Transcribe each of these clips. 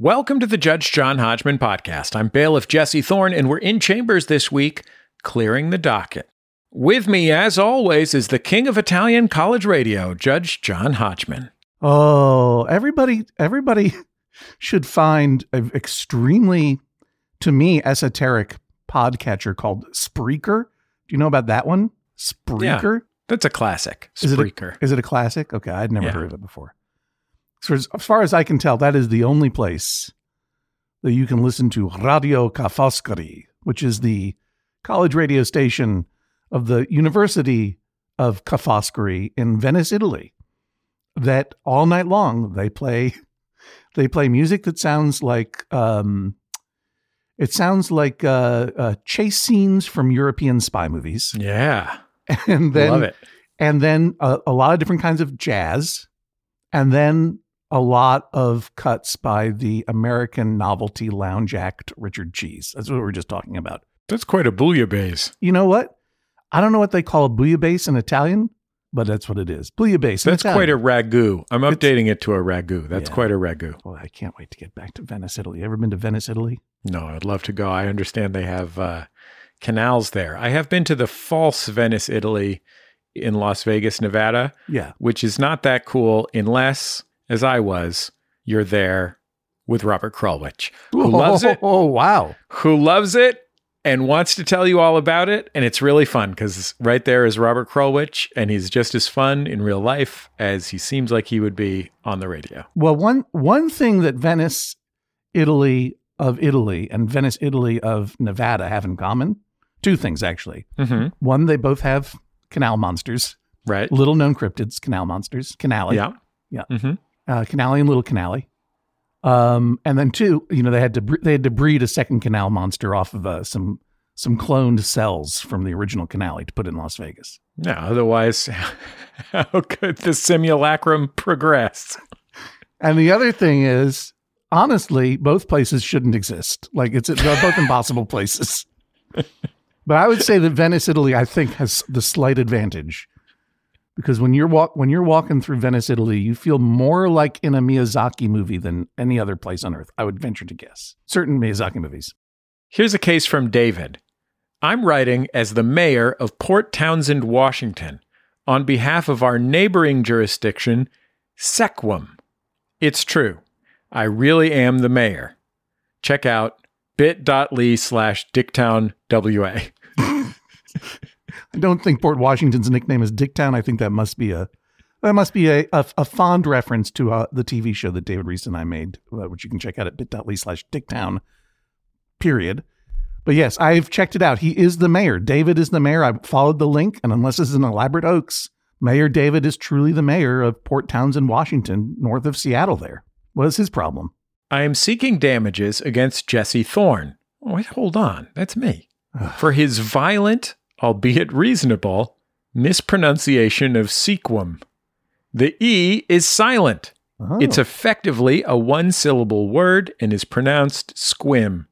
Welcome to the Judge John Hodgman podcast. I'm bailiff Jesse Thorn, and we're in chambers this week, clearing the docket. With me, as always, is the king of Italian college radio, Judge John Hodgman. Oh, everybody, everybody should find an extremely, to me, esoteric podcatcher called Spreaker. Do you know about that one? Spreaker? That's a classic. Is it a- Spreaker. Is it a classic? Okay, I'd never Yeah. heard of it before. So as, as far as I can tell, that is the only place that you can listen to Radio Ca' Foscari, which is the college radio station of the University of Ca' Foscari in Venice, Italy. That all night long they play they play music that sounds like um, it sounds like uh, uh, chase scenes from European spy movies, yeah. and then Love it. and then a, a lot of different kinds of jazz, and then a lot of cuts by the American novelty lounge act Richard Cheese. That's what we were just talking about. That's quite a bouillabaisse. You know what? I don't know what they call a bouillabaisse in Italian, but that's what it is. Bouillabaisse. That's quite a ragu. I'm It's- updating it to a ragu. That's Yeah. quite a ragu. Boy, I can't wait to get back to Venice, Italy. Ever been to Venice, Italy? No, I'd love to go. I understand they have uh, canals there. I have been to the false Venice, Italy in Las Vegas, Nevada, Yeah. which is not that cool unless, as I was, you're there with Robert Krulwich, who loves it, Oh, wow. who loves it and wants to tell you all about it. And it's really fun because right there is Robert Krulwich, and he's just as fun in real life as he seems like he would be on the radio. Well, one one thing that Venice, Italy of Italy and Venice, Italy of Nevada have in common, two things actually. Mm-hmm. One, they both have canal monsters, Right? little known cryptids, canal monsters, canali, Yeah. Yeah. hmm uh, canali and little canali. Um, and then two, you know, they had to they had to breed a second canal monster off of uh, some some cloned cells from the original canali to put in Las Vegas. Yeah, otherwise, how could the simulacrum progress? And the other thing is, honestly, both places shouldn't exist. Like it's they're both impossible places. But I would say that Venice, Italy, I think has the slight advantage because when you're walk when you're walking through Venice, Italy, you feel more like in a Miyazaki movie than any other place on earth. I would venture to guess. Certain Miyazaki movies. Here's a case from David. I'm writing as the mayor of Port Townsend, Washington, on behalf of our neighboring jurisdiction, Sequim. It's true. I really am the mayor. Check out bit.ly slash dicktownwa. I don't think Port Washington's nickname is Dicktown. I think that must be a that must be a a, a fond reference to uh, the TV show that David Rees and I made, uh, which you can check out at bit.ly slash Dicktown. Period. But yes, I've checked it out. He is the mayor. David is the mayor. I followed the link, and unless it's an elaborate hoax, Mayor David is truly the mayor of Port Townsend, Washington, north of Seattle. There. What is his problem? I am seeking damages against Jesse Thorn. Wait, hold on. That's me. For his violent, albeit reasonable, mispronunciation of sequum. The E is silent. Oh, It's effectively a one syllable word and is pronounced squim.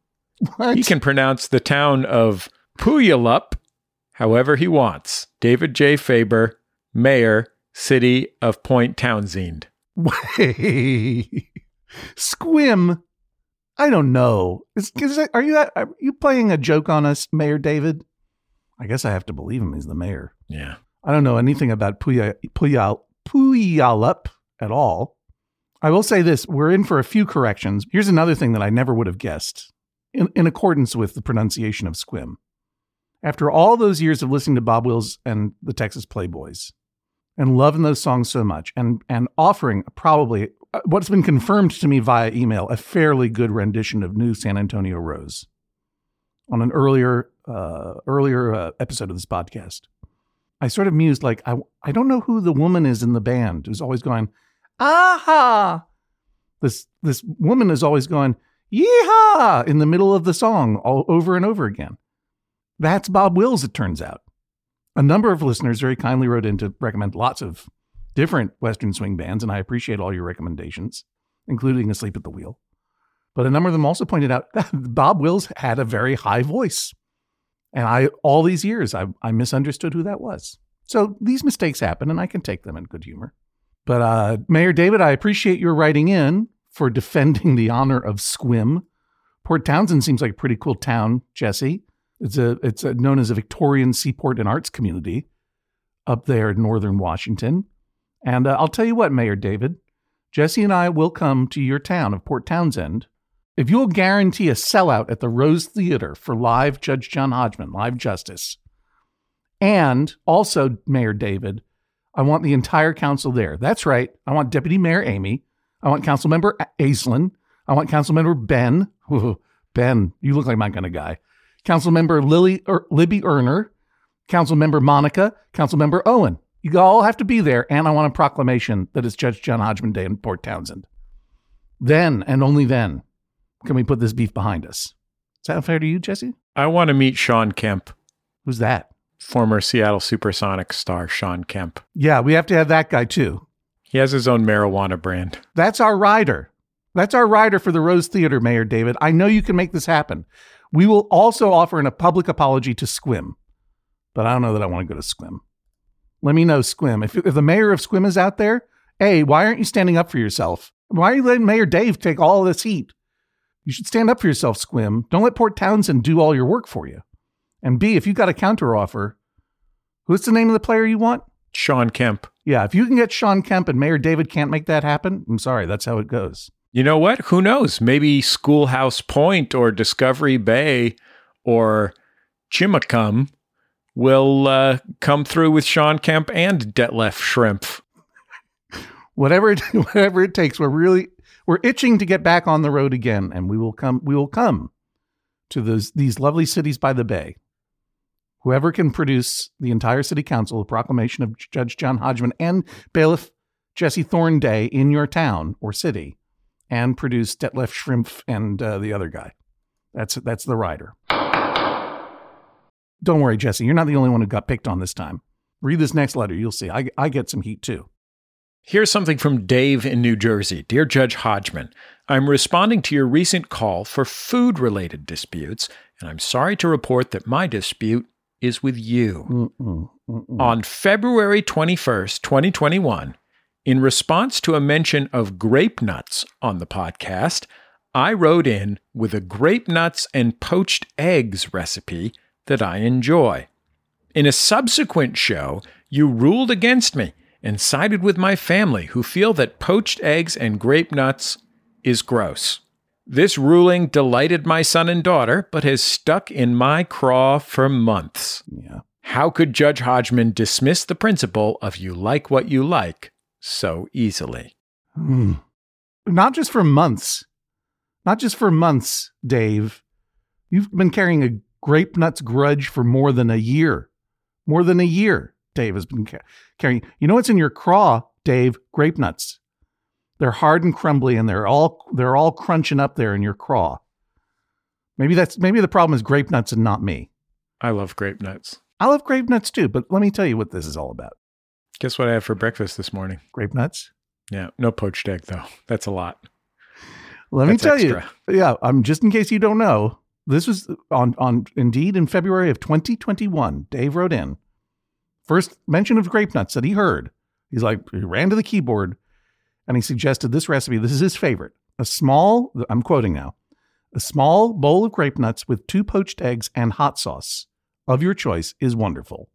what? He can pronounce the town of Puyallup however he wants. David J. Faber, Mayor, City of Point Townsend. Wait, Squim. I don't know. Is, is that, are you are you playing a joke on us, Mayor David? I guess I have to believe him. He's the mayor. Yeah. I don't know anything about Puya, Puyal, Puyallup at all. I will say this: we're in for a few corrections. Here's another thing that I never would have guessed, in, in accordance with the pronunciation of Squim. After all those years of listening to Bob Wills and the Texas Playboys, and loving those songs so much, and and offering probably uh, what's been confirmed to me via email a fairly good rendition of New San Antonio Rose on an earlier uh, earlier uh, episode of this podcast. I sort of mused like I I don't know who the woman is in the band who's always going aha. This this woman is always going yeehaw in the middle of the song all over and over again. That's Bob Wills, it turns out. A number of listeners very kindly wrote in to recommend lots of different Western swing bands, and I appreciate all your recommendations, including Asleep at the Wheel. But a number of them also pointed out that Bob Wills had a very high voice. And I, all these years, I, I misunderstood who that was. So these mistakes happen, and I can take them in good humor. But uh, Mayor David, I appreciate your writing in for defending the honor of Sequim. Port Townsend seems like a pretty cool town, Jesse. It's a it's a, known as a Victorian seaport and arts community up there in northern Washington. And uh, I'll tell you what, Mayor David, Jesse and I will come to your town of Port Townsend if you'll guarantee a sellout at the Rose Theater for live Judge John Hodgman, live justice. And also, Mayor David, I want the entire council there. That's right. I want Deputy Mayor Amy. I want Councilmember Aislinn. I want Councilmember Ben. ben, you look like my kind of guy. Councilmember Lily er, Libby Erner. Councilmember Monica. Councilmember Owen. You all have to be there, and I want a proclamation that it's Judge John Hodgman Day in Port Townsend. Then and only then can we put this beef behind us. Is that fair to you, Jesse? I want to meet Shawn Kemp, Who's that? former Seattle Supersonics star Shawn Kemp. Yeah, we have to have that guy too. He has his own marijuana brand. That's our rider. That's our rider for the Rose Theater, Mayor David. I know you can make this happen. We will also offer a public apology to Squim, but I don't know that I want to go to Squim. Let me know, Squim. If, if the mayor of Squim is out there, A, why aren't you standing up for yourself? Why are you letting Mayor Dave take all this heat? You should stand up for yourself, Squim. Don't let Port Townsend do all your work for you. And B, if you've got a counteroffer, who's the name of the player you want? Shawn Kemp. Yeah, if you can get Shawn Kemp and Mayor David can't make that happen, I'm sorry, that's how it goes. You know what? Who knows? Maybe Schoolhouse Point or Discovery Bay or Chimacum will uh, come through with Shawn Kemp and Detlef Schrempf. Whatever it, whatever it takes, we're really we're itching to get back on the road again, and we will come. We will come to those these lovely cities by the bay. Whoever can produce the entire city council a proclamation of Judge John Hodgman and bailiff Jesse Thorn Day in your town or city, and produce Detlef Schrempf and uh, the other guy. That's that's the rider. Don't worry, Jesse. You're not the only one who got picked on this time. Read this next letter. You'll see. I, I get some heat too. Here's something from Dave in New Jersey. Dear Judge Hodgman, I'm responding to your recent call for food related disputes, and I'm sorry to report that my dispute is with you. Mm-mm, mm-mm. On February 21st, 2021, in response to a mention of grape nuts on the podcast, I wrote in with a grape nuts and poached eggs recipe that I enjoy. In a subsequent show, you ruled against me and sided with my family, who feel that poached eggs and grape nuts is gross. This ruling delighted my son and daughter, but has stuck in my craw for months. Yeah. How could Judge Hodgman dismiss the principle of you like what you like so easily? Hmm. Not just for months. Not just for months, Dave. You've been carrying a grape nuts grudge for more than a year. More than a year, Dave has been ca- carrying. You know what's in your craw, Dave? Grape nuts. They're hard and crumbly, and they're all they're all crunching up there in your craw. Maybe that's maybe the problem is grape nuts and not me. I love grape nuts. I love grape nuts too, but let me tell you what this is all about. Guess what I had for breakfast this morning? Grape nuts. Yeah, no poached egg though. That's a lot. Let me tell extra. you. Yeah, um, just in case you don't know, this was on on Indeed in February of 2021. Dave wrote in first mention of grape nuts that he heard. He's like he ran to the keyboard and he suggested this recipe. This is his favorite. A small, I'm quoting now, a small bowl of grape nuts with two poached eggs and hot sauce of your choice is wonderful.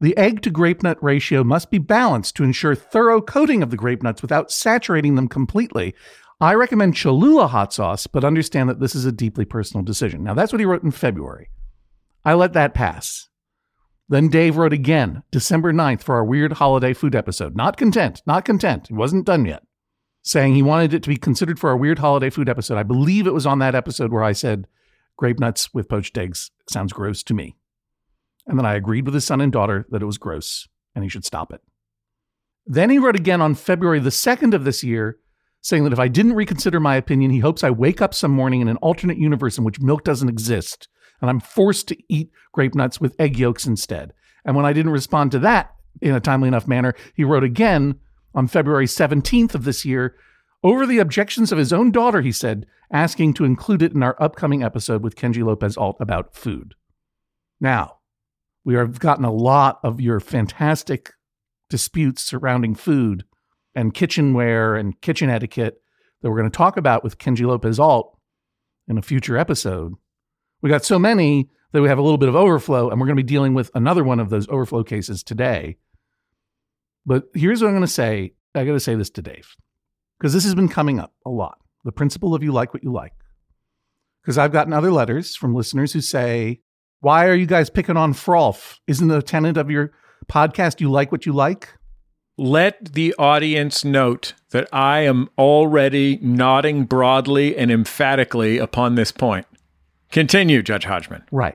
The egg to grape nut ratio must be balanced to ensure thorough coating of the grape nuts without saturating them completely. I recommend Cholula hot sauce, but understand that this is a deeply personal decision. Now, that's what he wrote in February. I let that pass. Then Dave wrote again, December 9th, for our weird holiday food episode. Not content, not content. He wasn't done yet. Saying he wanted it to be considered for our weird holiday food episode. I believe it was on that episode where I said, grape nuts with poached eggs sounds gross to me. And then I agreed with his son and daughter that it was gross and he should stop it. Then he wrote again on February the 2nd of this year, saying that if I didn't reconsider my opinion, he hopes I wake up some morning in an alternate universe in which milk doesn't exist and I'm forced to eat grape nuts with egg yolks instead. And when I didn't respond to that in a timely enough manner, he wrote again on February 17th of this year over the objections of his own daughter, he said, asking to include it in our upcoming episode with Kenji Lopez Alt about food. Now, we have gotten a lot of your fantastic disputes surrounding food and kitchenware and kitchen etiquette that we're going to talk about with Kenji Lopez Alt in a future episode. We got so many that we have a little bit of overflow, and we're going to be dealing with another one of those overflow cases today. But here's what I'm going to say. I got to say this to Dave because this has been coming up a lot. The principle of you like what you like. Because I've gotten other letters from listeners who say, Why are you guys picking on Frolf? Isn't the tenet of your podcast you like what you like? Let the audience note that I am already nodding broadly and emphatically upon this point. Continue, Judge Hodgman. Right.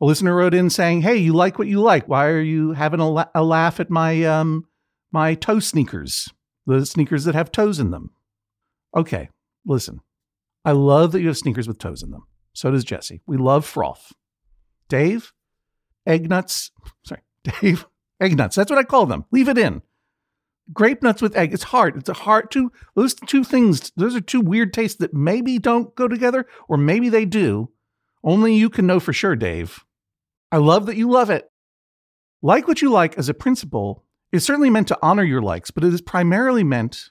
A listener wrote in saying, "Hey, you like what you like. Why are you having a, la- a laugh at my um my toe sneakers, the sneakers that have toes in them?" Okay, listen. I love that you have sneakers with toes in them. So does Jesse. We love frolf. Dave, egg nuts. Sorry, Dave, egg nuts. That's what I call them. Leave it in. Grape nuts with egg. It's hard. It's a hard two. Those two things. Those are two weird tastes that maybe don't go together, or maybe they do. Only you can know for sure, Dave. I love that you love it. Like what you like as a principle is certainly meant to honor your likes, but it is primarily meant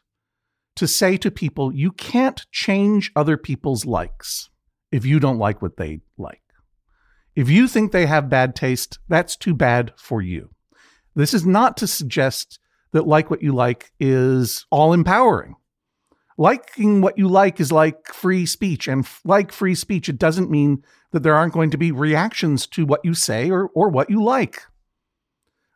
to say to people, you can't change other people's likes if you don't like what they like. If you think they have bad taste, that's too bad for you. This is not to suggest that like what you like is all empowering. Liking what you like is like free speech, and like free speech, it doesn't mean that there aren't going to be reactions to what you say or, or what you like.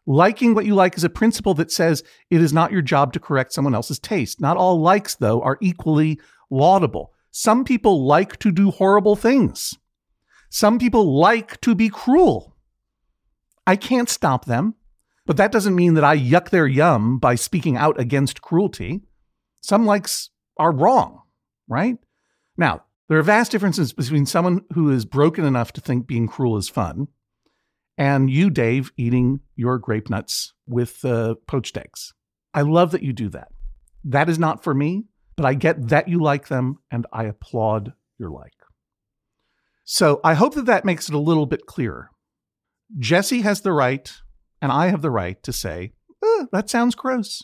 Liking what you like is a principle that says it is not your job to correct someone else's taste. Not all likes, though, are equally laudable. Some people like to do horrible things. Some people like to be cruel. I can't stop them, but that doesn't mean that I yuck their yum by speaking out against cruelty. Some likes are wrong, right? Now, there are vast differences between someone who is broken enough to think being cruel is fun and you, Dave, eating your grape nuts with uh, poached eggs. I love that you do that. That is not for me, but I get that you like them and I applaud your like. So I hope that that makes it a little bit clearer. Jesse has the right, and I have the right to say, eh, that sounds gross.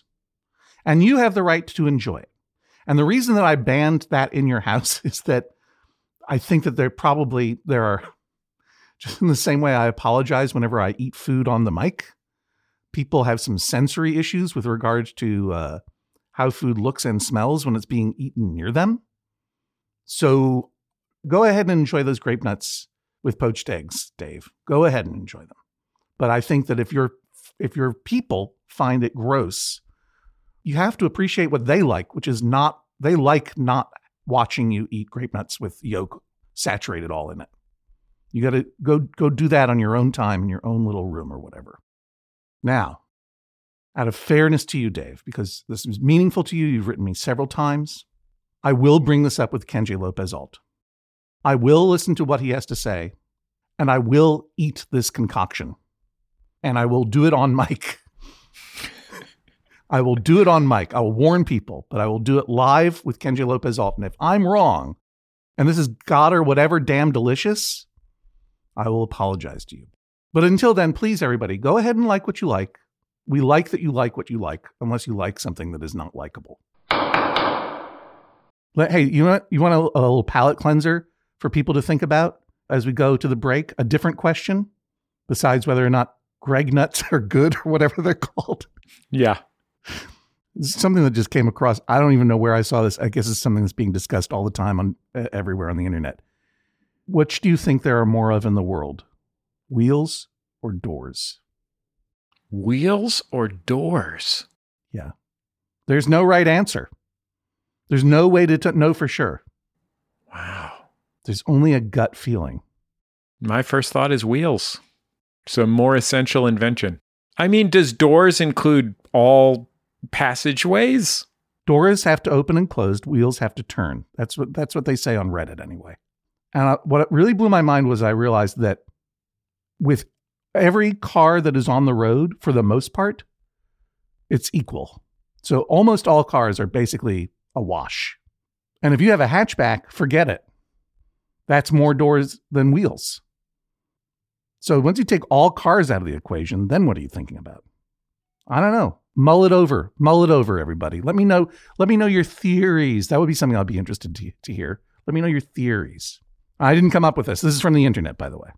And you have the right to enjoy it. And the reason that I banned that in your house is that I think that there probably there are just in the same way I apologize whenever I eat food on the mic. People have some sensory issues with regard to uh, how food looks and smells when it's being eaten near them. So go ahead and enjoy those grape nuts with poached eggs, Dave. Go ahead and enjoy them. But I think that if your if your people find it gross, you have to appreciate what they like, which is not they like not watching you eat grape nuts with yolk saturated all in it. You got to go go do that on your own time in your own little room or whatever. Now, out of fairness to you, Dave, because this is meaningful to you, you've written me several times. I will bring this up with Kenji Lopez Alt. I will listen to what he has to say, and I will eat this concoction. And I will do it on mic. I will do it on mic. I will warn people, but I will do it live with Kenji Lopez Alt. And if I'm wrong, and this is God or whatever damn delicious, I will apologize to you. But until then, please, everybody, go ahead and like what you like. We like that you like what you like, unless you like something that is not likable. Hey, you want you want a, a little palate cleanser for people to think about as we go to the break? A different question, besides whether or not Greg nuts are good or whatever they're called. Yeah. Something that just came across. I don't even know where I saw this. I guess it's something that's being discussed all the time on uh, everywhere on the internet. Which do you think there are more of in the world? Wheels or doors? Wheels or doors? Yeah. There's no right answer. There's no way to t- know for sure. Wow. There's only a gut feeling. My first thought is wheels. So more essential invention. I mean, does doors include all passageways? Doors have to open and close, wheels have to turn. That's what that's what they say on Reddit anyway. And I, what really blew my mind was I realized that with every car that is on the road, for the most part, it's equal. So almost all cars are basically a wash. And if you have a hatchback, forget it. That's more doors than wheels. So once you take all cars out of the equation, then what are you thinking about? I don't know. Mull it over. Mull it over, everybody. Let me know. Let me know your theories. That would be something I'd be interested to, to hear. Let me know your theories. I didn't come up with this. This is from the internet, by the way.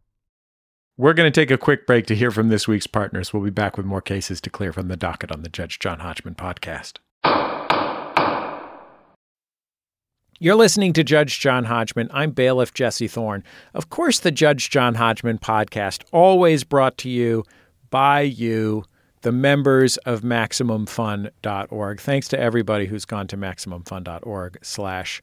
We're going to take a quick break to hear from this week's partners. We'll be back with more cases to clear from the docket on the Judge John Hodgman podcast. You're listening to Judge John Hodgman. I'm bailiff Jesse Thorn. Of course, the Judge John Hodgman podcast, always brought to you by you, the members of MaximumFun.org. Thanks to everybody who's gone to MaximumFun.org slash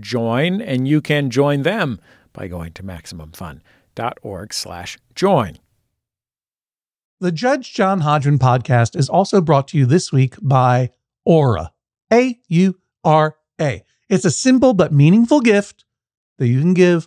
join, and you can join them by going to MaximumFun.org slash join. The Judge John Hodgman podcast is also brought to you this week by Aura. A U R A. It's a simple but meaningful gift that you can give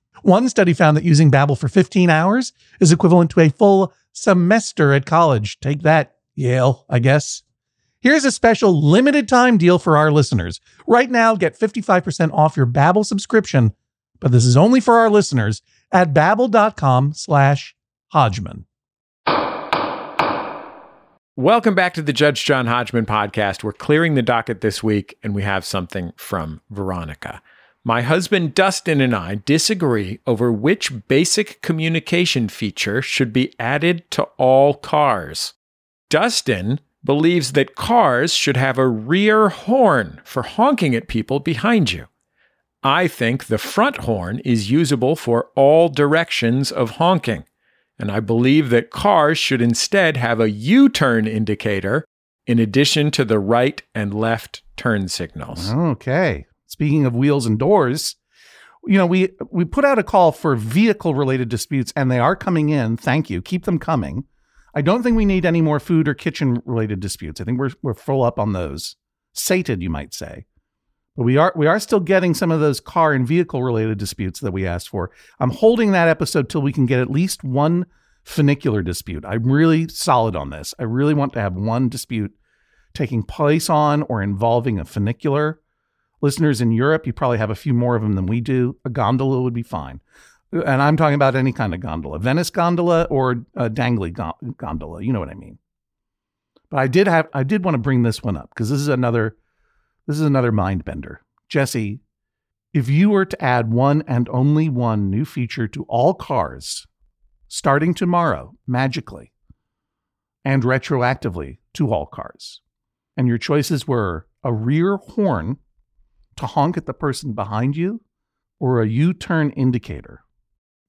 One study found that using Babbel for 15 hours is equivalent to a full semester at college. Take that, Yale, I guess. Here's a special limited time deal for our listeners. Right now, get 55% off your Babbel subscription, but this is only for our listeners at babbel.com slash Hodgman. Welcome back to the Judge John Hodgman podcast. We're clearing the docket this week, and we have something from Veronica. My husband Dustin and I disagree over which basic communication feature should be added to all cars. Dustin believes that cars should have a rear horn for honking at people behind you. I think the front horn is usable for all directions of honking, and I believe that cars should instead have a U turn indicator in addition to the right and left turn signals. Okay. Speaking of wheels and doors, you know, we we put out a call for vehicle related disputes and they are coming in. Thank you. Keep them coming. I don't think we need any more food or kitchen related disputes. I think we're we're full up on those. Sated, you might say. But we are we are still getting some of those car and vehicle related disputes that we asked for. I'm holding that episode till we can get at least one funicular dispute. I'm really solid on this. I really want to have one dispute taking place on or involving a funicular. Listeners in Europe, you probably have a few more of them than we do. A gondola would be fine and I'm talking about any kind of gondola, Venice gondola or a dangly gondola. You know what I mean. But I did have, I did want to bring this one up because this is another, this is another mind bender. Jesse, If you were to add one and only one new feature to all cars, starting tomorrow, magically, and retroactively to all cars, and your choices were a rear horn to honk at the person behind you or a U turn indicator,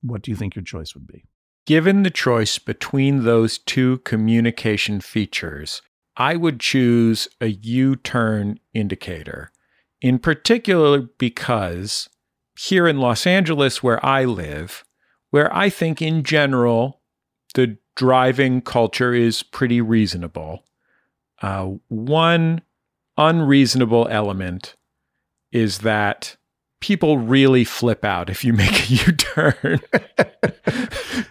what do you think your choice would be? Given the choice between those two communication features, I would choose a U turn indicator, in particular because here in Los Angeles, where I live, where I think in general the driving culture is pretty reasonable, uh, one unreasonable element is that people really flip out if you make a U turn.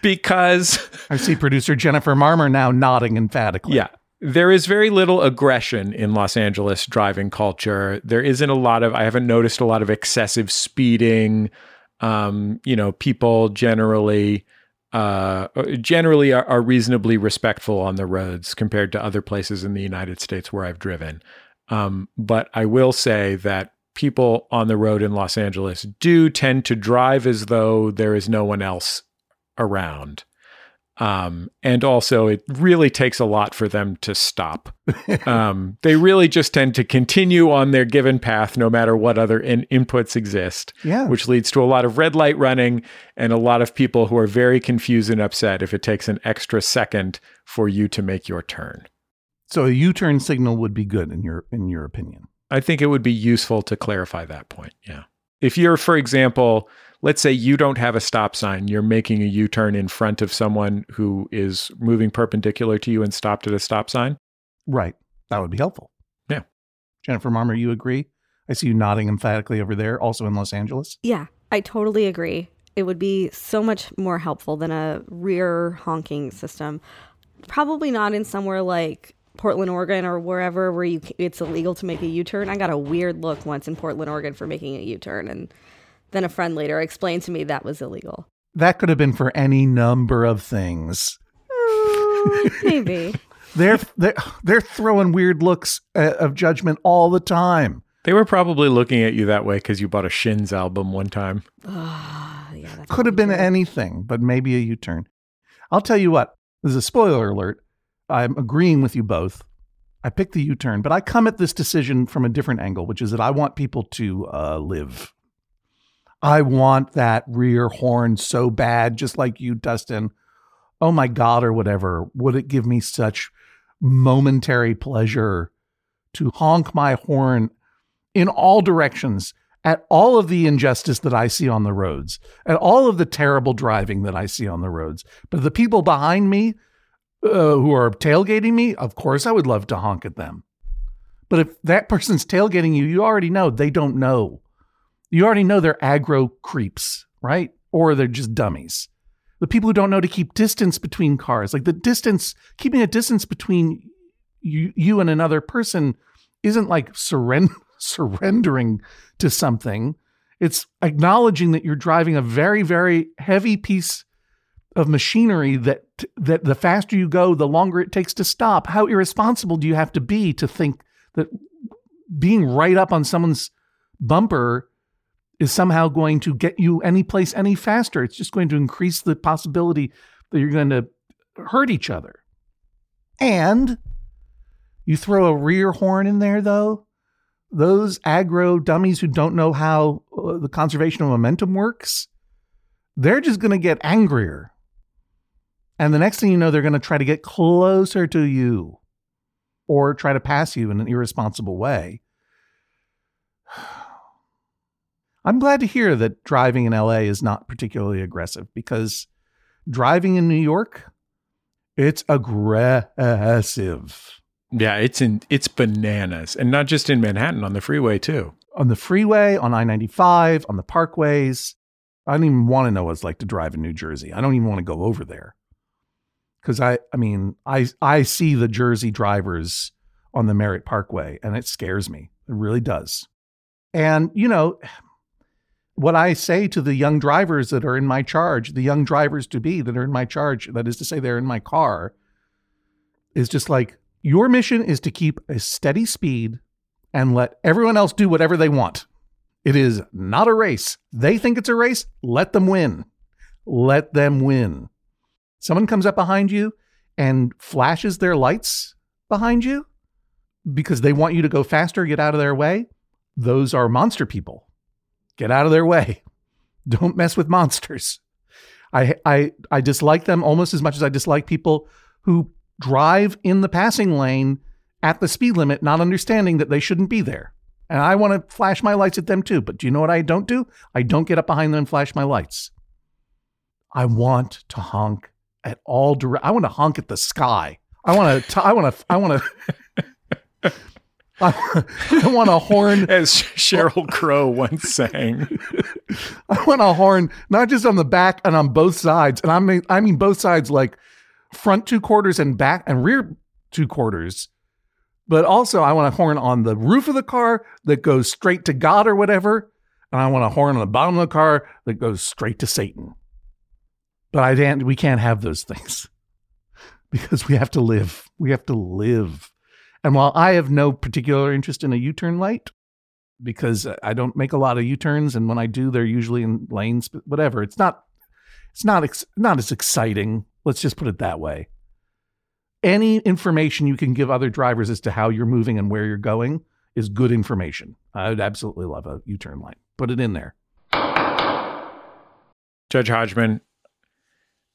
because I see producer Jennifer Marmor now nodding emphatically. Yeah. There is very little aggression in Los Angeles driving culture. There isn't a lot of, I haven't noticed a lot of excessive speeding. Um, you know, people generally, uh, generally are, are, reasonably respectful on the roads compared to other places in the United States where I've driven. Um, but I will say that people on the road in Los Angeles do tend to drive as though there is no one else around. Um, and also, it really takes a lot for them to stop. um, they really just tend to continue on their given path, no matter what other in- inputs exist. Yeah. Which leads to a lot of red light running and a lot of people who are very confused and upset if it takes an extra second for you to make your turn. So a U-turn signal would be good in your in your opinion. I think it would be useful to clarify that point. Yeah. If you're, for example, let's say you don't have a stop sign, you're making a U turn in front of someone who is moving perpendicular to you and stopped at a stop sign. Right. That would be helpful. Yeah. Jennifer Marmor, you agree? I see you nodding emphatically over there, also in Los Angeles. Yeah, I totally agree. It would be so much more helpful than a rear honking system. Probably not in somewhere like Portland, Oregon, or wherever where you it's illegal to make a U-turn. I got a weird look once in Portland, Oregon, for making a U-turn, and then a friend later explained to me that was illegal. That could have been for any number of things. Uh, maybe they're they're they're throwing weird looks uh, of judgment all the time. They were probably looking at you that way because you bought a Shins album one time. Oh, yeah, could have been true. anything, but maybe a U-turn. I'll tell you what. This is a spoiler alert. I'm agreeing with you both. I picked the U turn, but I come at this decision from a different angle, which is that I want people to uh, live. I want that rear horn so bad, just like you, Dustin. Oh my God, or whatever. Would it give me such momentary pleasure to honk my horn in all directions at all of the injustice that I see on the roads, at all of the terrible driving that I see on the roads? But the people behind me, uh, who are tailgating me, of course I would love to honk at them. But if that person's tailgating you, you already know they don't know. You already know they're aggro creeps, right? Or they're just dummies. The people who don't know to keep distance between cars, like the distance, keeping a distance between you, you and another person isn't like surrender, surrendering to something. It's acknowledging that you're driving a very, very heavy piece of machinery that that the faster you go, the longer it takes to stop. How irresponsible do you have to be to think that being right up on someone's bumper is somehow going to get you any place any faster? It's just going to increase the possibility that you're going to hurt each other. And you throw a rear horn in there, though. Those aggro dummies who don't know how uh, the conservation of momentum works, they're just going to get angrier and the next thing you know, they're going to try to get closer to you or try to pass you in an irresponsible way. I'm glad to hear that driving in LA is not particularly aggressive because driving in New York, it's aggressive. Yeah, it's in it's bananas. And not just in Manhattan, on the freeway too. On the freeway, on I-95, on the parkways. I don't even want to know what it's like to drive in New Jersey. I don't even want to go over there because I, I mean, I, I see the Jersey drivers on the Merritt Parkway, and it scares me. It really does. And you know, what I say to the young drivers that are in my charge, the young drivers to be that are in my charge, that is to say, they're in my car, is just like your mission is to keep a steady speed and let everyone else do whatever they want. It is not a race. They think it's a race. Let them win. Let them win. Someone comes up behind you and flashes their lights behind you because they want you to go faster, get out of their way. Those are monster people. Get out of their way. Don't mess with monsters. I I I dislike them almost as much as I dislike people who drive in the passing lane at the speed limit, not understanding that they shouldn't be there. And I want to flash my lights at them too. But do you know what I don't do? I don't get up behind them and flash my lights. I want to honk at all direct. I want to honk at the sky. I want to. I want to. I want to. I want a horn. As Sheryl Crow once sang. I want a horn, not just on the back and on both sides. And I mean, I mean both sides, like front two quarters and back and rear two quarters. But also, I want a horn on the roof of the car that goes straight to God or whatever. And I want a horn on the bottom of the car that goes straight to Satan. But I can't, we can't have those things because we have to live. We have to live. And while I have no particular interest in a U turn light, because I don't make a lot of U turns, and when I do, they're usually in lanes, but whatever. It's not, it's not, ex- not as exciting. Let's just put it that way. Any information you can give other drivers as to how you're moving and where you're going is good information. I would absolutely love a U turn light. Put it in there. Judge Hodgman,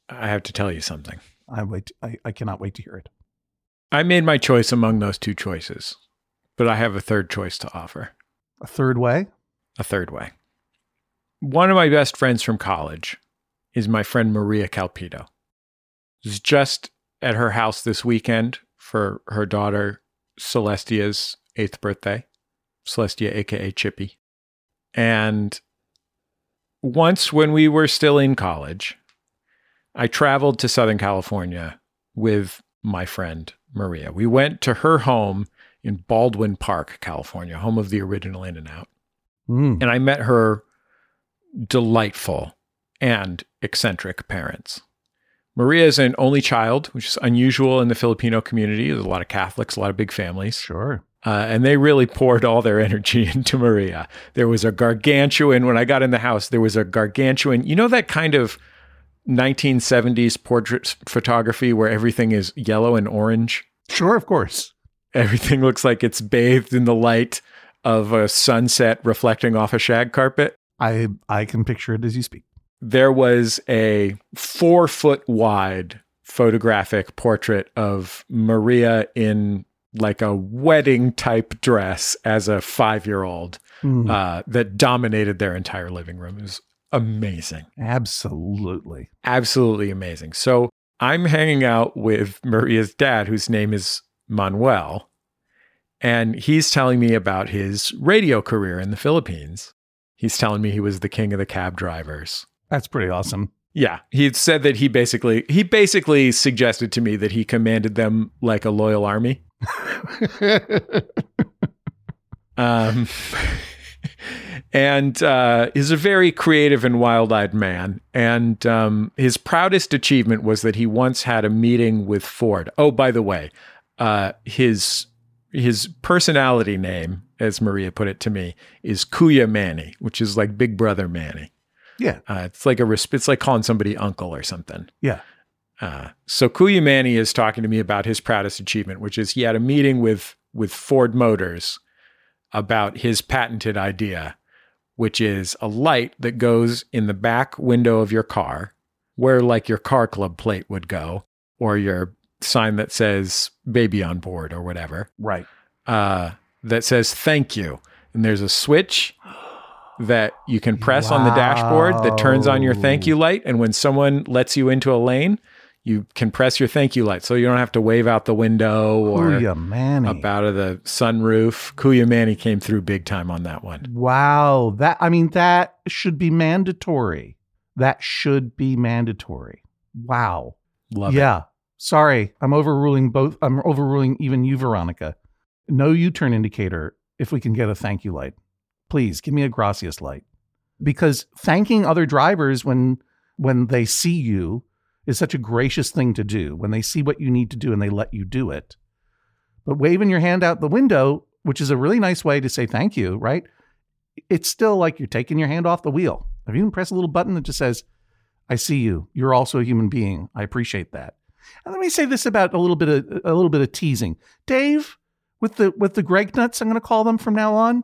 I have to tell you something. I wait. I, I cannot wait to hear it. I made my choice among those two choices, but I have a third choice to offer. A third way? A third way. One of my best friends from college is my friend Maria Calpito. Was just at her house this weekend for her daughter Celestia's eighth birthday. Celestia, aka Chippy. And once when we were still in college, I traveled to Southern California with my friend Maria. We went to her home in Baldwin Park, California, home of the original In and Out. Mm. And I met her delightful and eccentric parents. Maria is an only child, which is unusual in the Filipino community. There's a lot of Catholics, a lot of big families. Sure. Uh, and they really poured all their energy into Maria. There was a gargantuan, when I got in the house, there was a gargantuan, you know, that kind of 1970s portrait photography where everything is yellow and orange? Sure, of course. Everything looks like it's bathed in the light of a sunset reflecting off a shag carpet. I I can picture it as you speak. There was a four foot wide photographic portrait of Maria in like a wedding type dress as a five year old Mm. uh, that dominated their entire living room. It was amazing. Absolutely. Absolutely amazing. So I'm hanging out with Maria's dad, whose name is Manuel, and he's telling me about his radio career in the Philippines. He's telling me he was the king of the cab drivers. That's pretty awesome. Yeah, he said that he basically he basically suggested to me that he commanded them like a loyal army. Um, and uh, is a very creative and wild-eyed man. And um, his proudest achievement was that he once had a meeting with Ford. Oh, by the way, uh, his his personality name, as Maria put it to me, is Kuya Manny, which is like Big Brother Manny. yeah. Uh, it's like a resp- it's like calling somebody uncle or something. Yeah. Uh, so Kuya Manny is talking to me about his proudest achievement, which is he had a meeting with with Ford Motors about his patented idea, which is a light that goes in the back window of your car, where like your car club plate would go, or your sign that says "baby on board" or whatever, Right. uh, that says "thank you," and there's a switch that you can press on the dashboard that turns on your thank you light, and when someone lets you into a lane. You can press your thank you light, so you don't have to wave out the window or up out of the sunroof. Kuya Manny came through big time on that one. Wow. That I mean that should be mandatory. That should be mandatory. Wow. Love it. yeah. Sorry. I'm overruling both I'm overruling even you, Veronica. No U-turn indicator if we can get a thank you light. Please give me a gracias light. Because thanking other drivers when when they see you is such a gracious thing to do when they see what you need to do and they let you do it. But waving your hand out the window, which is a really nice way to say thank you, right? it's still like you're taking your hand off the wheel. If you can press a little button that just says, I see you. You're also a human being. I appreciate that. And let me say this about a little bit of a little bit of teasing. Dave, with the with the Greg nuts, I'm gonna call them from now on.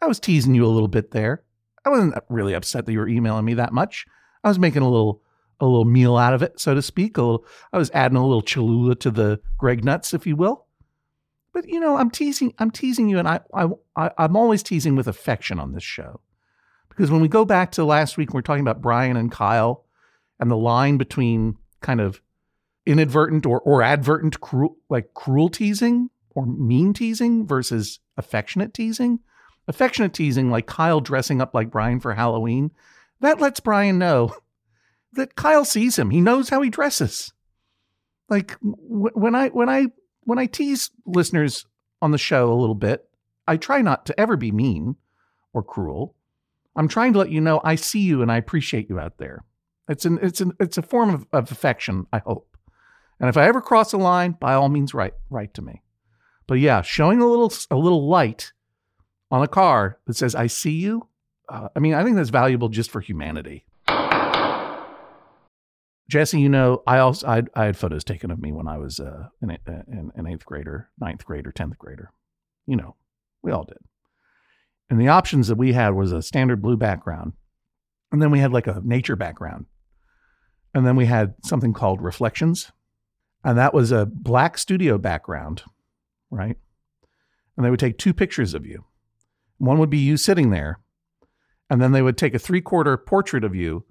I was teasing you a little bit there. I wasn't really upset that you were emailing me that much. I was making a little a little meal out of it, so to speak. A little, I was adding a little Cholula to the grape nuts, if you will. But you know, I'm teasing. I'm teasing you, and I, I, I'm always teasing with affection on this show, because when we go back to last week, we're talking about Brian and Kyle, and the line between kind of inadvertent or or advertent cruel, like cruel teasing or mean teasing versus affectionate teasing. Affectionate teasing, like Kyle dressing up like Brian for Halloween, that lets Brian know that Kyle sees him. He knows how he dresses. Like when I when I when I tease listeners on the show a little bit, I try not to ever be mean or cruel. I'm trying to let you know I see you and I appreciate you out there. It's an it's an it's a form of, of affection, I hope. And if I ever cross a line, by all means, write write to me. But yeah, showing a little a little light on a car that says "I see you," uh, I mean, I think that's valuable just for humanity. Jesse, you know, I also I, I had photos taken of me when I was uh, an, an, an eighth grader, ninth grader, tenth grader. You know, we all did. And the options that we had was a standard blue background, and then we had like a nature background, and then we had something called reflections, and that was a black studio background, right? And they would take two pictures of you. One would be you sitting there, and then they would take a three quarter portrait of you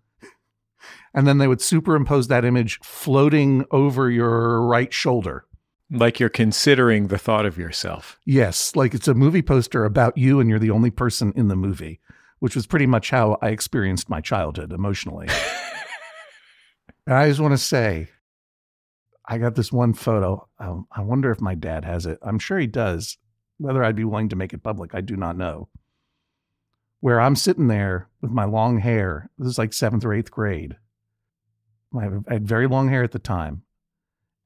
and then they would superimpose that image floating over your right shoulder. Like you're considering the thought of yourself. Yes, like it's a movie poster about you and you're the only person in the movie, which was pretty much how I experienced my childhood emotionally. and I just want to say, I got this one photo. Um, I wonder if my dad has it. I'm sure he does. Whether I'd be willing to make it public, I do not know. Where I'm sitting there with my long hair. This is like seventh or eighth grade I had very long hair at the time.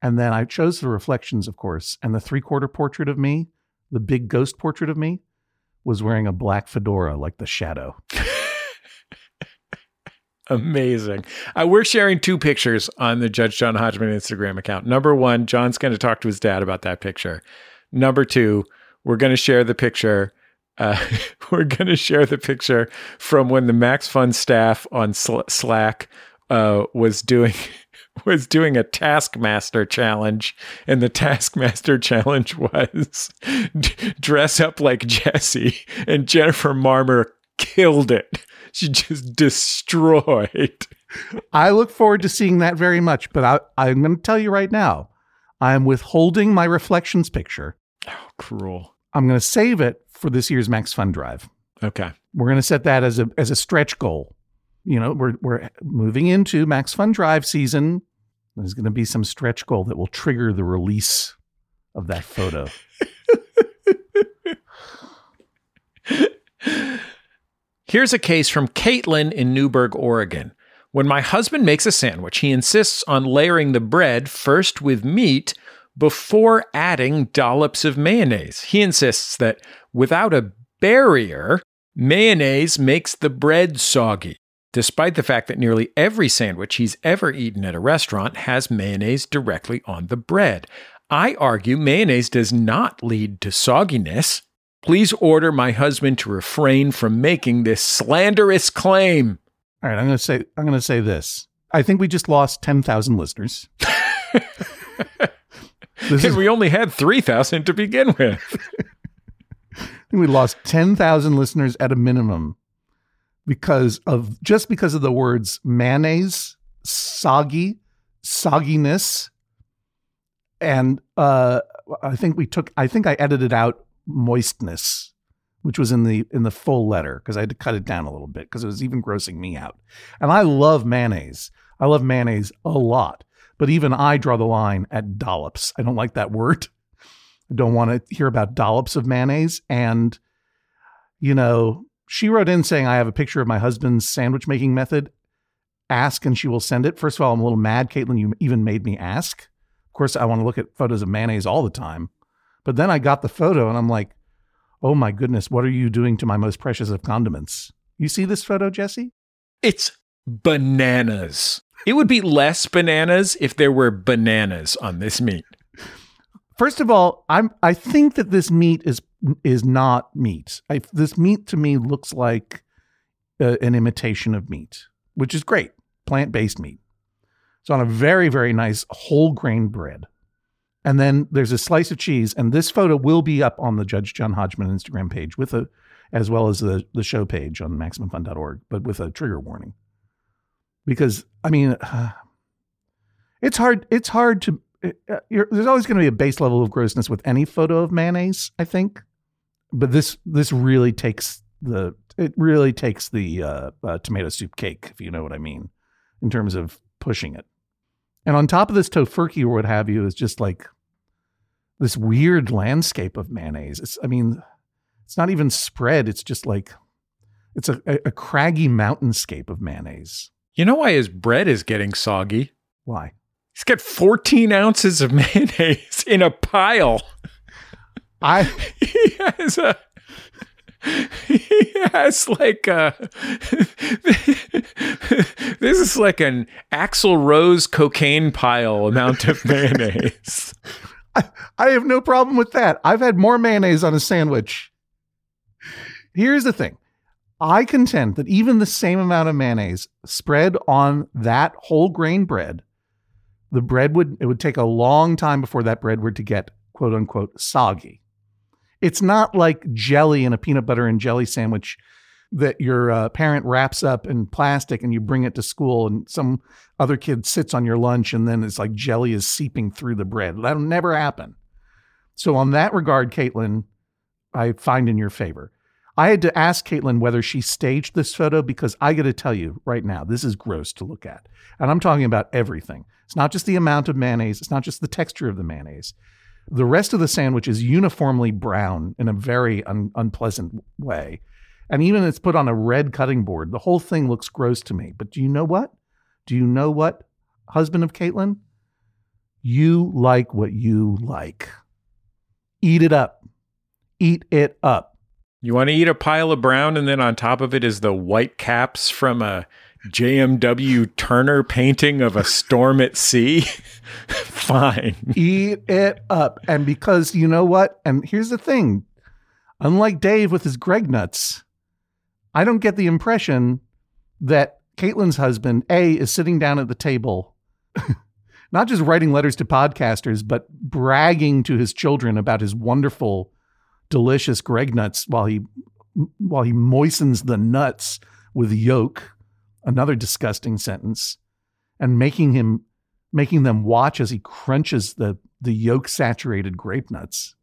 And then I chose the reflections, of course. And the three quarter portrait of me, the big ghost portrait of me, was wearing a black fedora like the shadow. Amazing. Uh, we're sharing two pictures on the Judge John Hodgman Instagram account. Number one, John's going to talk to his dad about that picture. Number two, we're going to share the picture. Uh, we're going to share the picture from when the Max Fun staff on Slack uh, was doing was doing a Taskmaster challenge, and the Taskmaster challenge was d- dress up like Jesse, and Jennifer Marmor killed it. She just destroyed. I look forward to seeing that very much, but I, I'm going to tell you right now, I am withholding my reflections picture. Oh, cruel. I'm going to save it for this year's Max Fun Drive. Okay. We're going to set that as a as a stretch goal you know, we're we're moving into Max Fun Drive season. There's going to be some stretch goal that will trigger the release of that photo. Here's a case from Caitlin in Newberg, Oregon. When my husband makes a sandwich, he insists on layering the bread first with meat before adding dollops of mayonnaise. He insists that without a barrier, mayonnaise makes the bread soggy despite the fact that nearly every sandwich he's ever eaten at a restaurant has mayonnaise directly on the bread. I argue mayonnaise does not lead to sogginess. Please order my husband to refrain from making this slanderous claim. All right, I'm going to say I'm going to say this. I think we just lost 10,000 listeners. and is, we only had 3,000 to begin with. we lost 10,000 listeners at a minimum because of just because of the words mayonnaise, soggy, sogginess, and uh, I think we took. I think I edited out moistness, which was in the in the full letter because I had to cut it down a little bit because it was even grossing me out. And I love mayonnaise. I love mayonnaise a lot, but even I draw the line at dollops. I don't like that word. I don't want to hear about dollops of mayonnaise. And you know, she wrote in saying, I have a picture of my husband's sandwich making method. Ask and she will send it. First of all, I'm a little mad, Caitlin. You even made me ask. Of course, I want to look at photos of mayonnaise all the time. But then I got the photo and I'm like, Oh my goodness, what are you doing to my most precious of condiments? You see this photo, Jesse? It's bananas. It would be less bananas if there were bananas on this meat. First of all, I'm I think that this meat is is not meat. I, this meat to me looks like uh, an imitation of meat, which is great, plant based meat. It's on a very very nice whole grain bread, and then there's a slice of cheese. And this photo will be up on the Judge John Hodgman Instagram page with a, as well as the the show page on MaximumFun.org, but with a trigger warning, because I mean. Uh, it's hard. It's hard to uh, there's always going to be a base level of grossness with any photo of mayonnaise, I think. But this this really takes the it really takes the uh, uh, tomato soup cake, if you know what I mean, in terms of pushing it. And on top of this tofurkey or what have you is just like this weird landscape of mayonnaise. It's I mean, it's not even spread. It's just like it's a, a, a craggy mountainscape of mayonnaise. You know why his bread is getting soggy? Why? He's got 14 ounces of mayonnaise in a pile. I he has a he has like a this is like an Axl Rose cocaine pile amount of mayonnaise. I, I have no problem with that. I've had more mayonnaise on a sandwich. Here's the thing. I contend that even the same amount of mayonnaise spread on that whole grain bread the bread would it would take a long time before that bread were to get quote unquote soggy. It's not like jelly in a peanut butter and jelly sandwich that your uh, parent wraps up in plastic and you bring it to school and some other kid sits on your lunch and then it's like jelly is seeping through the bread. That'll never happen. So on that regard, Caitlin, I find in your favor. I had to ask Caitlin whether she staged this photo because I got to tell you right now, this is gross to look at. And I'm talking about everything. It's not just the amount of mayonnaise, it's not just the texture of the mayonnaise. The rest of the sandwich is uniformly brown in a very un- unpleasant way. And even it's put on a red cutting board, the whole thing looks gross to me. But do you know what? Do you know what, husband of Caitlin? You like what you like. Eat it up. Eat it up. You want to eat a pile of brown and then on top of it is the white caps from a JMW Turner painting of a storm at sea? Fine. Eat it up. And because you know what? And here's the thing unlike Dave with his grape nuts, I don't get the impression that Caitlin's husband, A, is sitting down at the table, not just writing letters to podcasters, but bragging to his children about his wonderful delicious grape nuts while he while he moistens the nuts with yolk. Another disgusting sentence, and making him making them watch as he crunches the the yolk saturated grape nuts.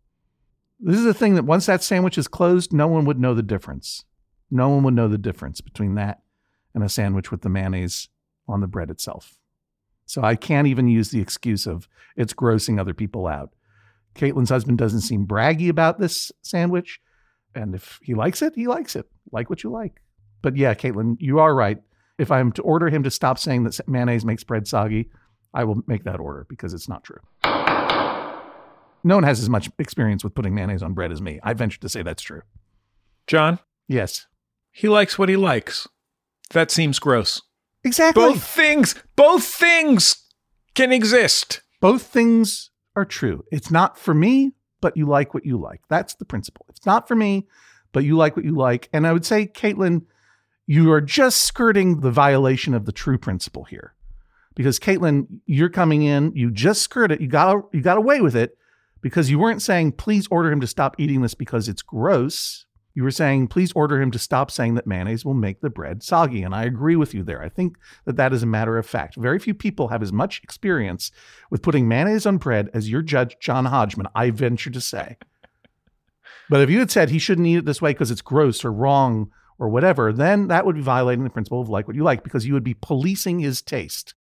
This is the thing that once that sandwich is closed, no one would know the difference. No one would know the difference between that and a sandwich with the mayonnaise on the bread itself. So I can't even use the excuse of it's grossing other people out. Caitlin's husband doesn't seem braggy about this sandwich. And if he likes it, he likes it. Like what you like. But yeah, Caitlin, you are right. If I'm to order him to stop saying that mayonnaise makes bread soggy, I will make that order because it's not true. No one has as much experience with putting mayonnaise on bread as me. I venture to say that's true. John? Yes. He likes what he likes. That seems gross. Exactly. Both things, both things can exist. Both things are true. It's not for me, but you like what you like. That's the principle. It's not for me, but you like what you like. And I would say, Caitlin, you are just skirting the violation of the true principle here. Because Caitlin, you're coming in, you just skirted it, you got you got away with it because you weren't saying, please order him to stop eating this because it's gross. You were saying, please order him to stop saying that mayonnaise will make the bread soggy. And I agree with you there. I think that that is a matter of fact. Very few people have as much experience with putting mayonnaise on bread as your judge, John Hodgman, I venture to say. But if you had said he shouldn't eat it this way because it's gross or wrong or whatever, then that would be violating the principle of like what you like because you would be policing his taste.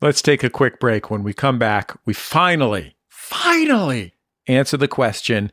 Let's take a quick break. When we come back, we finally, finally answer the question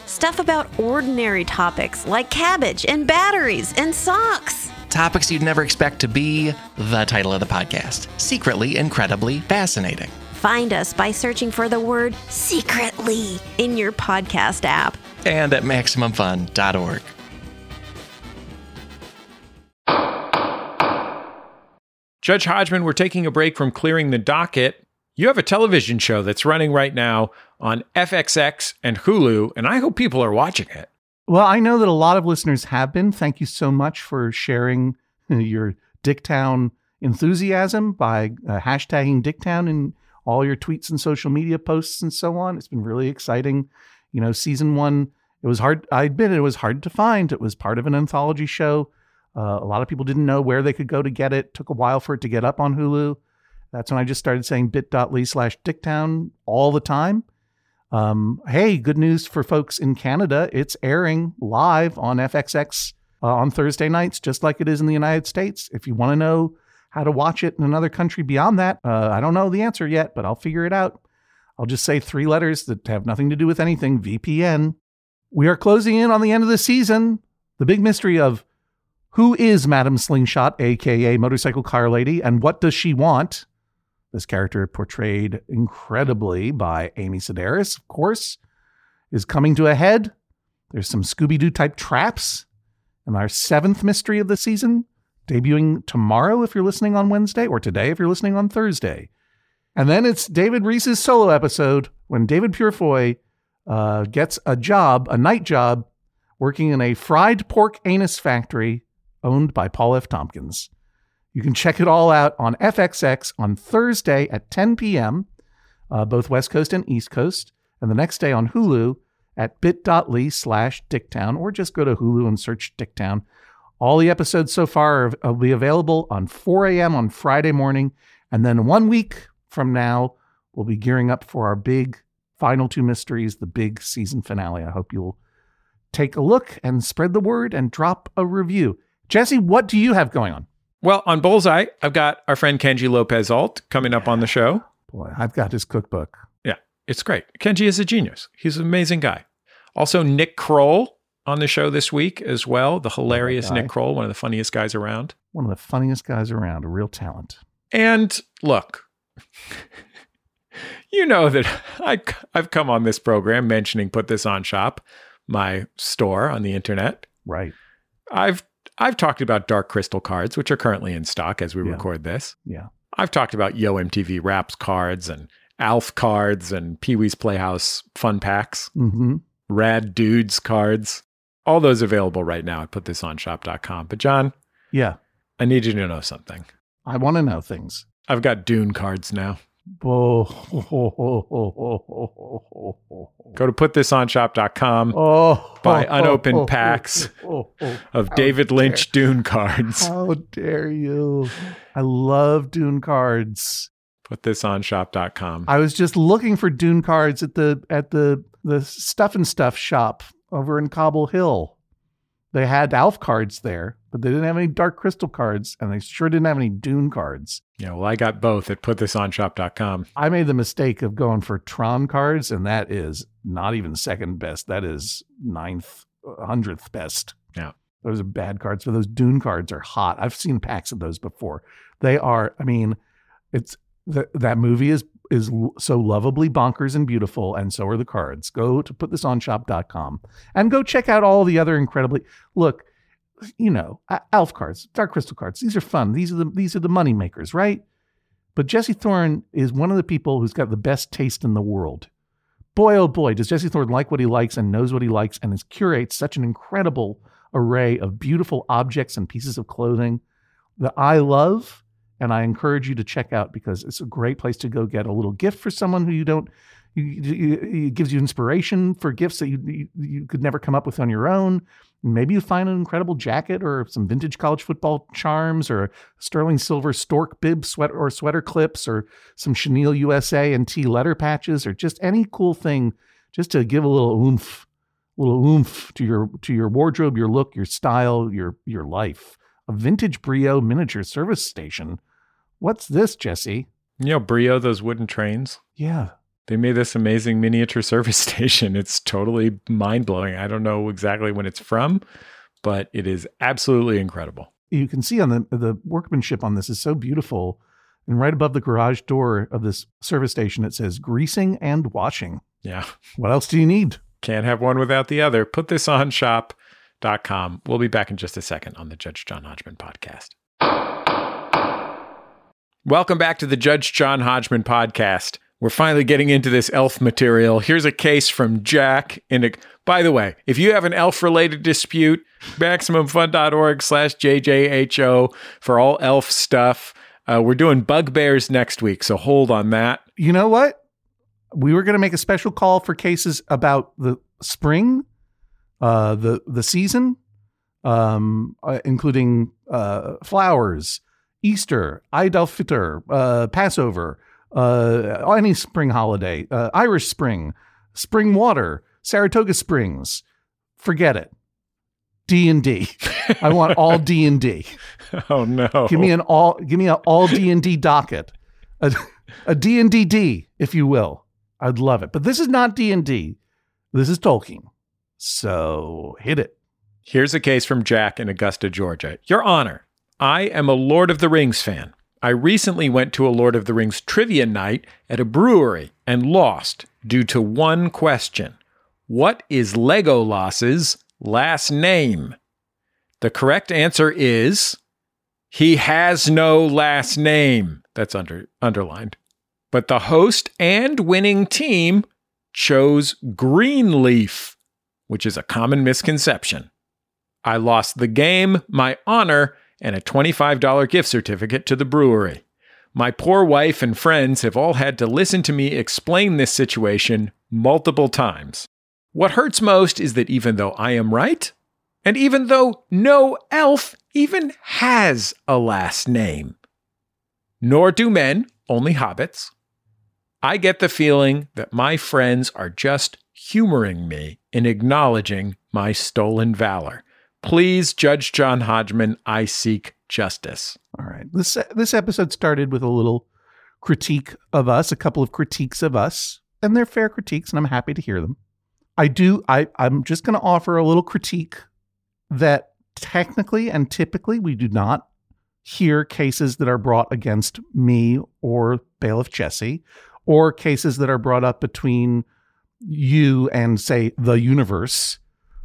Stuff about ordinary topics like cabbage and batteries and socks. Topics you'd never expect to be the title of the podcast Secretly Incredibly Fascinating. Find us by searching for the word secretly in your podcast app. And at MaximumFun.org. Judge Hodgman, we're taking a break from clearing the docket. You have a television show that's running right now on FXX and Hulu, and I hope people are watching it. Well, I know that a lot of listeners have been. Thank you so much for sharing your Dicktown enthusiasm by uh, hashtagging Dicktown in all your tweets and social media posts and so on. It's been really exciting. You know, season one, it was hard. I admit it was hard to find. It was part of an anthology show. Uh, a lot of people didn't know where they could go to get it. Took a while for it to get up on Hulu. That's when I just started saying bit.ly slash Dicktown all the time. Um, hey, good news for folks in Canada. It's airing live on FXX uh, on Thursday nights, just like it is in the United States. If you want to know how to watch it in another country beyond that, uh, I don't know the answer yet, but I'll figure it out. I'll just say three letters that have nothing to do with anything VPN. We are closing in on the end of the season. The big mystery of who is Madam Slingshot, aka Motorcycle Car Lady, and what does she want? This character, portrayed incredibly by Amy Sedaris, of course, is coming to a head. There's some Scooby Doo type traps. And our seventh mystery of the season, debuting tomorrow if you're listening on Wednesday, or today if you're listening on Thursday. And then it's David Rees's solo episode when David Purefoy uh, gets a job, a night job, working in a fried pork anus factory owned by Paul F. Tompkins. You can check it all out on FXX on Thursday at 10 p.m., uh, both West Coast and East Coast, and the next day on Hulu at bit.ly slash Dicktown, or just go to Hulu and search Dicktown. All the episodes so far will be available on 4 a.m. on Friday morning, and then one week from now, we'll be gearing up for our big final two mysteries, the big season finale. I hope you'll take a look and spread the word and drop a review. Jesse, what do you have going on? Well, on Bullseye, I've got our friend Kenji Lopez Alt coming up on the show. Boy, I've got his cookbook. Yeah, it's great. Kenji is a genius. He's an amazing guy. Also, Nick Kroll on the show this week as well. The hilarious. Nick Kroll, one of the funniest guys around. One of the funniest guys around, a real talent. And look, you know that I, I've come on this program mentioning Put This On Shop, my store on the internet. Right. I've I've talked about Dark Crystal cards, which are currently in stock as we Yeah. record this. Yeah. I've talked about Yo MTV Raps cards and Alf cards and Pee Wee's Playhouse fun packs, Mm-hmm. Rad Dudes cards. All those available right now I put this at putthisonshop.com. But John, Yeah. I need you to know something. I want to know things. I've got Dune cards now. Oh, Go to putthisonshop.com oh, Buy unopened packs of How David Lynch Dune cards. How dare you? I love Dune cards. Putthisonshop.com. I was just looking for Dune cards at the at the the stuff and stuff shop over in Cobble Hill. They had Alf cards there, but they didn't have any Dark Crystal cards, and they sure didn't have any Dune cards. Yeah, well, I got both at putthisonshop.com. I made the mistake of going for Tron cards, and that is not even second best. That is ninth, hundredth best. Yeah. Those are bad cards, but those Dune cards are hot. I've seen packs of those before. They are, I mean, it's the, that movie is is so lovably bonkers and beautiful, and so are the cards. Go to putthisonshop.com and go check out all the other incredibly look. You know, Elf cards, Dark Crystal cards. These are fun. These are the these are the money makers, right? But Jesse Thorn is one of the people who's got the best taste in the world. Boy, oh boy, does Jesse Thorn like what he likes and knows what he likes and is curates such an incredible array of beautiful objects and pieces of clothing that I love and I encourage you to check out because it's a great place to go get a little gift for someone who you don't. You, you, it gives you inspiration for gifts that you, you could never come up with on your own. Maybe you find an incredible jacket or some vintage college football charms or a sterling silver stork bib sweater or sweater clips or some Chenille USA and T letter patches or just any cool thing just to give a little oomph, a little oomph to your to your wardrobe, your look, your style, your your life. A vintage Brio miniature service station. What's this, Jesse? You know, Brio, those wooden trains. Yeah, They made this amazing miniature service station. It's totally mind blowing. I don't know exactly when it's from, but it is absolutely incredible. you can see on the the workmanship on this is so beautiful. And right above the garage door of this service station, it says greasing and washing. Yeah. What else do you need? Can't have one without the other. Put this on shop.com. We'll be back in just a second on the Judge John Hodgman podcast. Welcome back to the Judge John Hodgman podcast. We're finally getting into this elf material. Here's a case from Jack. In a, by the way, if you have an elf-related dispute, maximumfun.org slash JJHO for all elf stuff. Uh, we're doing bugbears next week, so hold on that. You know what? We were going to make a special call for cases about the spring, uh, the the season, um, uh, including uh, flowers, Easter, Eid al-Fitr, uh, Passover, uh, any spring holiday, uh, Irish Spring, Spring Water, Saratoga Springs. Forget it. D and D. I want all D and D. Oh no. Give me an all. Give me an all D and D docket. A, a D and D D, if you will. I'd love it. But this is not D and D. This is Tolkien. So hit it. Here's a case from Jack in Augusta, Georgia. Your Honor, I am a Lord of the Rings fan. I recently went to a Lord of the Rings trivia night at a brewery and lost due to one question. What is Legolas's last name? The correct answer is he has no last name. That's under underlined. But the host and winning team chose Greenleaf, which is a common misconception. I lost the game, my honor, and a $25 gift certificate to the brewery. My poor wife and friends have all had to listen to me explain this situation multiple times. What hurts most is that even though I am right, and even though no elf even has a last name, nor do men, only hobbits, I get the feeling that my friends are just humoring me in acknowledging my stolen valor. Please, Judge John Hodgman, I seek justice. All right. This this episode started with a little critique of us, a couple of critiques of us, and they're fair critiques, and I'm happy to hear them. I do. I I'm just going to offer a little critique that technically and typically we do not hear cases that are brought against me or bailiff Jesse, or cases that are brought up between you and say the universe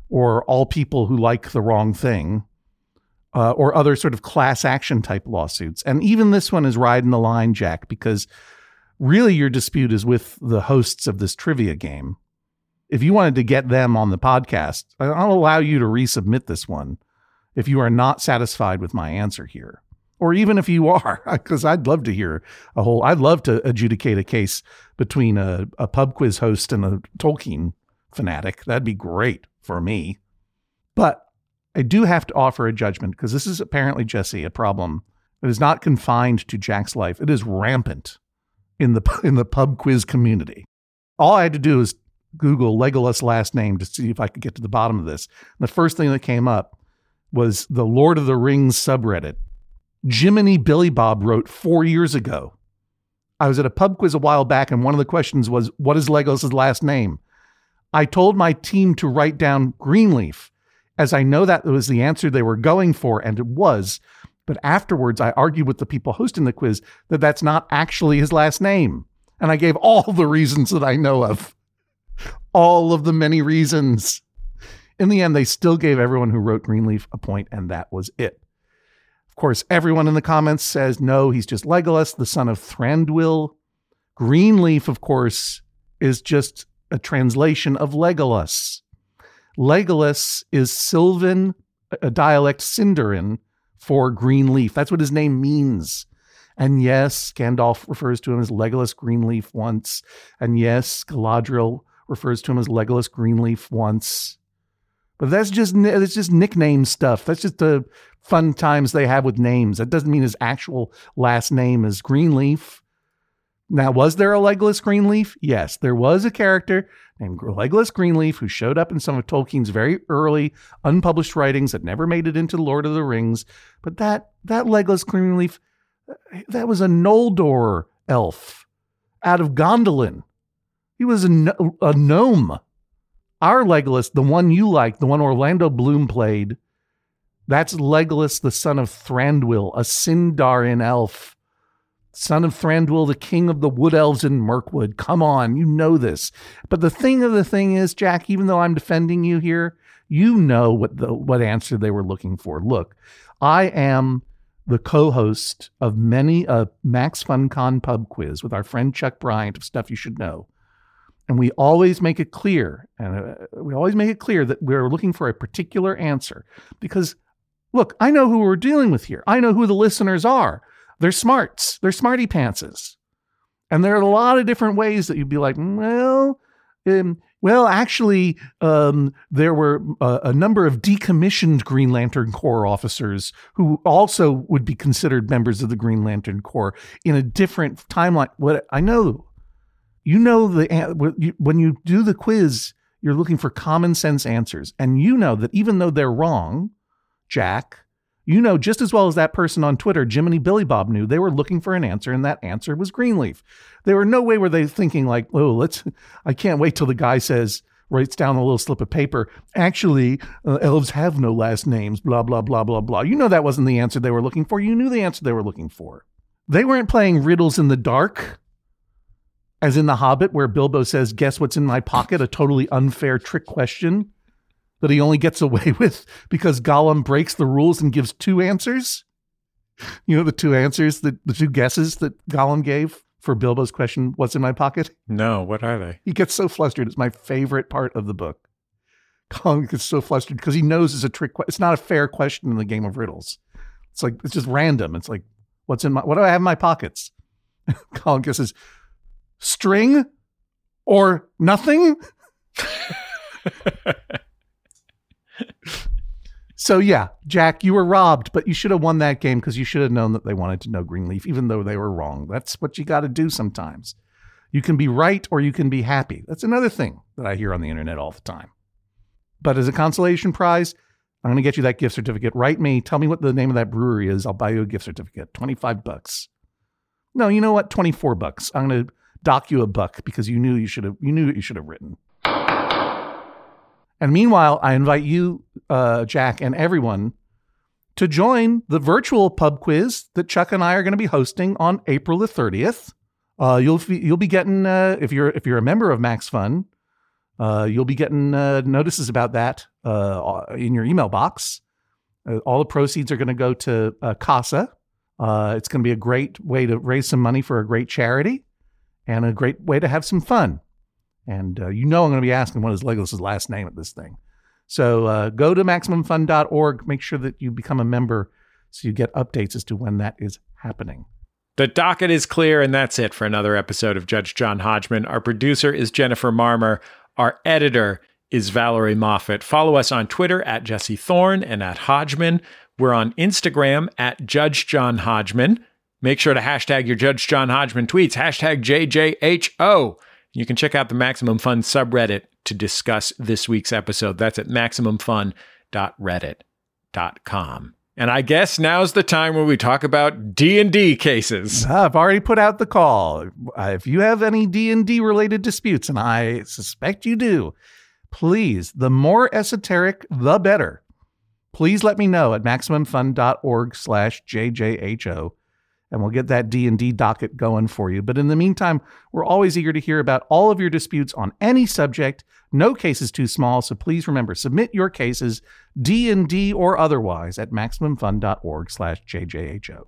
or all people who like the wrong thing uh, or other sort of class action type lawsuits. And even this one is riding the line, Jack, because really your dispute is with the hosts of this trivia game. If you wanted to get them on the podcast, I'll allow you to resubmit this one if you are not satisfied with my answer here. Or even if you are, because I'd love to hear a whole, I'd love to adjudicate a case between a, a pub quiz host and a Tolkien fanatic. That'd be great for me. But I do have to offer a judgment because this is apparently, Jesse, a problem that is not confined to Jack's life. It is rampant in the in the pub quiz community. All I had to do is Google Legolas last name to see if I could get to the bottom of this. And the first thing that came up was the Lord of the Rings subreddit. Jiminy Billy Bob wrote four years ago. I was at a pub quiz a while back, and one of the questions was, What is Legolas' last name? I told my team to write down Greenleaf, as I know that was the answer they were going for, and it was. But afterwards, I argued with the people hosting the quiz that that's not actually his last name. And I gave all the reasons that I know of. All of the many reasons. In the end, they still gave everyone who wrote Greenleaf a point, and that was it. Of course, everyone in the comments says no, he's just Legolas, the son of Thranduil. Greenleaf, of course, is just a translation of Legolas. Legolas is Sylvan, a dialect Sindarin for Greenleaf. That's what his name means. And yes, Gandalf refers to him as Legolas Greenleaf once. And yes, Galadriel refers to him as Legolas Greenleaf once. But that's just that's just nickname stuff. That's just the fun times they have with names. That doesn't mean his actual last name is Greenleaf. Now, was there a Legolas Greenleaf? Yes, there was a character named Legolas Greenleaf who showed up in some of Tolkien's very early unpublished writings that never made it into Lord of the Rings. But that that Legolas Greenleaf, eh, that was a Noldor elf out of Gondolin. He was a, a gnome. Our Legolas, the one you like, the one Orlando Bloom played, that's Legolas, the son of Thranduil, a Sindarin elf son of Thranduil, the king of the wood elves in Mirkwood. Come on, you know this. But the thing of the thing is, Jack, even though I'm defending you here, you know what the what answer they were looking for. Look, I am the co-host of many a Max FunCon pub quiz with our friend Chuck Bryant of Stuff You Should Know. And we always make it clear, and uh, we always make it clear that we're looking for a particular answer because look, I know who we're dealing with here. I know who the listeners are. They're smarts. They're smarty pantses. And there are a lot of different ways that you'd be like, well, um, well, actually, um, there were a, a, number of decommissioned Green Lantern Corps officers who also would be considered members of the Green Lantern Corps in a different timeline. What I know, you know, the when you do the quiz, you're looking for common sense answers, and you know that even though they're wrong, Jack, you know just as well as that person on Twitter, Jiminy Billy Bob knew they were looking for an answer, and that answer was Greenleaf. There were no way were they thinking like, oh, let's. I can't wait till the guy says writes down a little slip of paper. Actually, uh, elves have no last names. Blah blah blah blah blah. You know that wasn't the answer they were looking for. You knew the answer they were looking for. They weren't playing riddles in the dark. As in The Hobbit, where Bilbo says, Guess what's in my pocket? A totally unfair trick question that he only gets away with because Gollum breaks the rules and gives two answers? You know, the two answers, the, the two guesses that Gollum gave for Bilbo's question, What's in my pocket? No, what are they? He gets so flustered. It's my favorite part of the book. Gollum gets so flustered because he knows it's a trick. Que- it's not a fair question in the game of riddles. It's like, it's just random. It's like, What's in my, what do I have in my pockets? Gollum guesses, String or nothing? so yeah, Jack, you were robbed, but you should have won that game because you should have known that they wanted to know Greenleaf, even though they were wrong. That's what you got to do sometimes. You can be right or you can be happy. That's another thing that I hear on the internet all the time. But as a consolation prize, I'm going to get you that gift certificate. Write me, tell me what the name of that brewery is. I'll buy you a gift certificate. 25 bucks. No, you know what? 24 bucks. I'm going to dock you a buck because you knew you should have you knew you should have written. And meanwhile, I invite you, uh, Jack, and everyone to join the virtual pub quiz that Chuck and I are going to be hosting on April the 30th. Uh, you'll you'll be getting uh, if you're if you're a member of Max Fun, uh, you'll be getting uh, notices about that uh, in your email box. Uh, all the proceeds are going to go to CASA. it's going to be a great way to raise some money for a great charity, and a great way to have some fun. And uh, you know I'm going to be asking what is Legolas' last name at this thing. So uh, go to MaximumFun.org. Make sure that you become a member so you get updates as to when that is happening. The docket is clear, and that's it for another episode of Judge John Hodgman. Our producer is Jennifer Marmor. Our editor is Valerie Moffat. Follow us on Twitter at Jesse Thorn and at Hodgman. We're on Instagram at Judge John Hodgman. Make sure to hashtag your Judge John Hodgman tweets, hashtag JJHO. You can check out the Maximum Fun subreddit to discuss this week's episode. That's at maximumfun.reddit.com. And I guess now's the time where we talk about D&D cases. I've already put out the call. Uh, if you have any D&D related disputes and I suspect you do, please, the more esoteric the better. Please let me know at maximumfun.org/jjho and we'll get that D&D docket going for you. But in the meantime, we're always eager to hear about all of your disputes on any subject. No case is too small, so please remember submit your cases D&D or otherwise at maximumfun.org/jjho.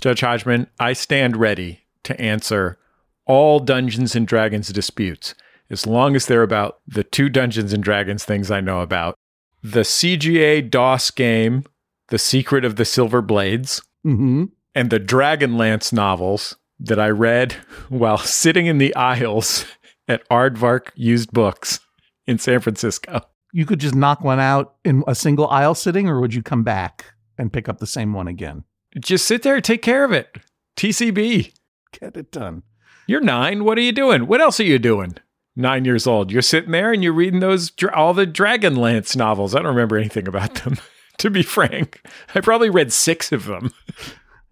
Judge Hodgman, I stand ready to answer all Dungeons and Dragons disputes as long as they're about the two Dungeons and Dragons things I know about. The CGA DOS game, The Secret of the Silver Blades, Mhm. And the Dragonlance novels that I read while sitting in the aisles at Aardvark used books in San Francisco. You could just knock one out in a single aisle sitting or would you come back and pick up the same one again? Just sit there take care of it. TCB. Get it done. You're nine. What are you doing? What else are you doing? Nine years old. You're sitting there and you're reading those all the Dragonlance novels. I don't remember anything about them. to be frank, I probably read six of them.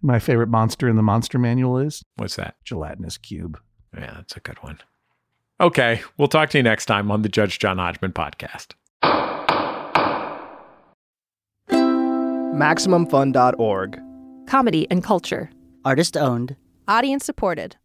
My favorite monster in the monster manual is What's that? gelatinous cube. Yeah, that's a good one. Okay, we'll talk to you next time on the Judge John Hodgman podcast. MaximumFun.org. Comedy and culture. Artist owned. Audience supported.